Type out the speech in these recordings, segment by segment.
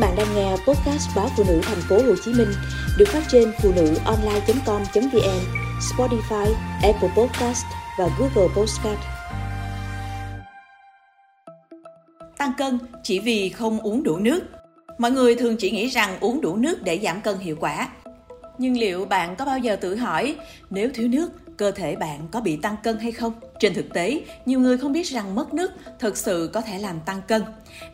bạn đang nghe podcast báo phụ nữ thành phố Hồ Chí Minh được phát trên phụ nữ online.com.vn, Spotify, Apple Podcast và Google Podcast. Tăng cân chỉ vì không uống đủ nước. Mọi người thường chỉ nghĩ rằng uống đủ nước để giảm cân hiệu quả. Nhưng liệu bạn có bao giờ tự hỏi nếu thiếu nước cơ thể bạn có bị tăng cân hay không? Trên thực tế, nhiều người không biết rằng mất nước thực sự có thể làm tăng cân.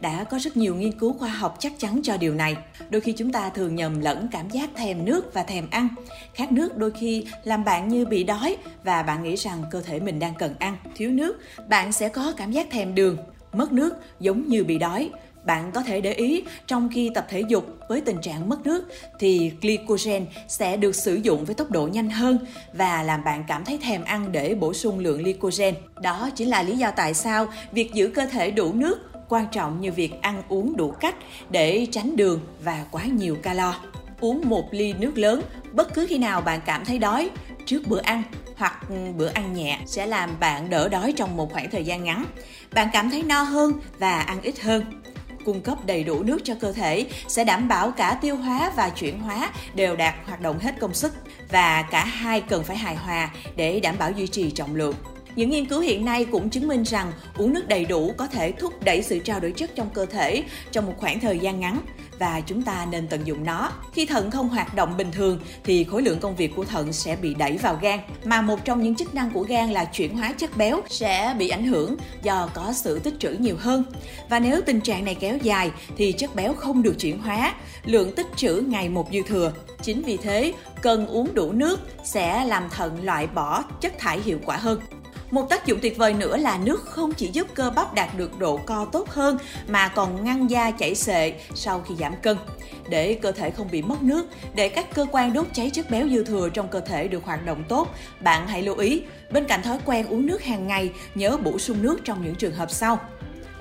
Đã có rất nhiều nghiên cứu khoa học chắc chắn cho điều này. Đôi khi chúng ta thường nhầm lẫn cảm giác thèm nước và thèm ăn. Khát nước đôi khi làm bạn như bị đói và bạn nghĩ rằng cơ thể mình đang cần ăn. Thiếu nước, bạn sẽ có cảm giác thèm đường. Mất nước giống như bị đói, bạn có thể để ý, trong khi tập thể dục với tình trạng mất nước, thì glycogen sẽ được sử dụng với tốc độ nhanh hơn và làm bạn cảm thấy thèm ăn để bổ sung lượng glycogen. Đó chính là lý do tại sao việc giữ cơ thể đủ nước quan trọng như việc ăn uống đủ cách để tránh đường và quá nhiều calo. Uống một ly nước lớn, bất cứ khi nào bạn cảm thấy đói, trước bữa ăn hoặc ừ, bữa ăn nhẹ sẽ làm bạn đỡ đói trong một khoảng thời gian ngắn. Bạn cảm thấy no hơn và ăn ít hơn cung cấp đầy đủ nước cho cơ thể, sẽ đảm bảo cả tiêu hóa và chuyển hóa đều đạt hoạt động hết công suất và cả hai cần phải hài hòa để đảm bảo duy trì trọng lượng. Những nghiên cứu hiện nay cũng chứng minh rằng uống nước đầy đủ có thể thúc đẩy sự trao đổi chất trong cơ thể trong một khoảng thời gian ngắn và chúng ta nên tận dụng nó. Khi thận không hoạt động bình thường thì khối lượng công việc của thận sẽ bị đẩy vào gan, mà một trong những chức năng của gan là chuyển hóa chất béo sẽ bị ảnh hưởng do có sự tích trữ nhiều hơn. Và nếu tình trạng này kéo dài thì chất béo không được chuyển hóa, lượng tích trữ ngày một dư thừa. Chính vì thế, cần uống đủ nước sẽ làm thận loại bỏ chất thải hiệu quả hơn. Một tác dụng tuyệt vời nữa là nước không chỉ giúp cơ bắp đạt được độ co tốt hơn mà còn ngăn da chảy xệ sau khi giảm cân. Để cơ thể không bị mất nước, để các cơ quan đốt cháy chất béo dư thừa trong cơ thể được hoạt động tốt, bạn hãy lưu ý, bên cạnh thói quen uống nước hàng ngày, nhớ bổ sung nước trong những trường hợp sau.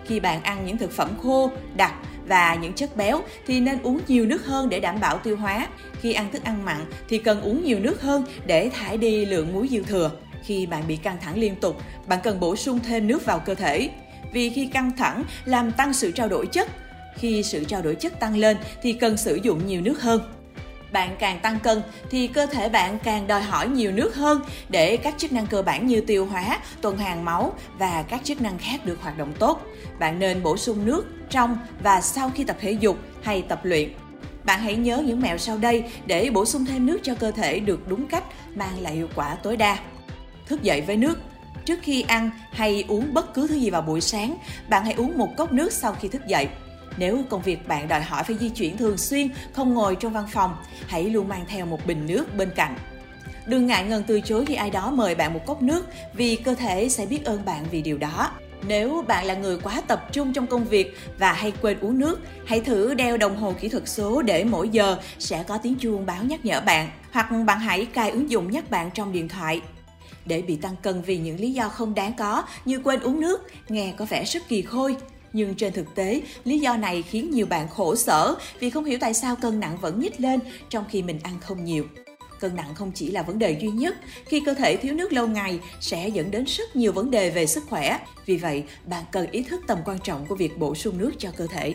Khi bạn ăn những thực phẩm khô, đặc và những chất béo thì nên uống nhiều nước hơn để đảm bảo tiêu hóa. Khi ăn thức ăn mặn thì cần uống nhiều nước hơn để thải đi lượng muối dư thừa. Khi bạn bị căng thẳng liên tục, bạn cần bổ sung thêm nước vào cơ thể. Vì khi căng thẳng làm tăng sự trao đổi chất, khi sự trao đổi chất tăng lên thì cần sử dụng nhiều nước hơn. Bạn càng tăng cân thì cơ thể bạn càng đòi hỏi nhiều nước hơn để các chức năng cơ bản như tiêu hóa, tuần hoàn máu và các chức năng khác được hoạt động tốt. Bạn nên bổ sung nước trong và sau khi tập thể dục hay tập luyện. Bạn hãy nhớ những mẹo sau đây để bổ sung thêm nước cho cơ thể được đúng cách mang lại hiệu quả tối đa thức dậy với nước. Trước khi ăn hay uống bất cứ thứ gì vào buổi sáng, bạn hãy uống một cốc nước sau khi thức dậy. Nếu công việc bạn đòi hỏi phải di chuyển thường xuyên, không ngồi trong văn phòng, hãy luôn mang theo một bình nước bên cạnh. Đừng ngại ngần từ chối khi ai đó mời bạn một cốc nước vì cơ thể sẽ biết ơn bạn vì điều đó. Nếu bạn là người quá tập trung trong công việc và hay quên uống nước, hãy thử đeo đồng hồ kỹ thuật số để mỗi giờ sẽ có tiếng chuông báo nhắc nhở bạn. Hoặc bạn hãy cài ứng dụng nhắc bạn trong điện thoại để bị tăng cân vì những lý do không đáng có như quên uống nước, nghe có vẻ rất kỳ khôi. Nhưng trên thực tế, lý do này khiến nhiều bạn khổ sở vì không hiểu tại sao cân nặng vẫn nhích lên trong khi mình ăn không nhiều. Cân nặng không chỉ là vấn đề duy nhất, khi cơ thể thiếu nước lâu ngày sẽ dẫn đến rất nhiều vấn đề về sức khỏe. Vì vậy, bạn cần ý thức tầm quan trọng của việc bổ sung nước cho cơ thể.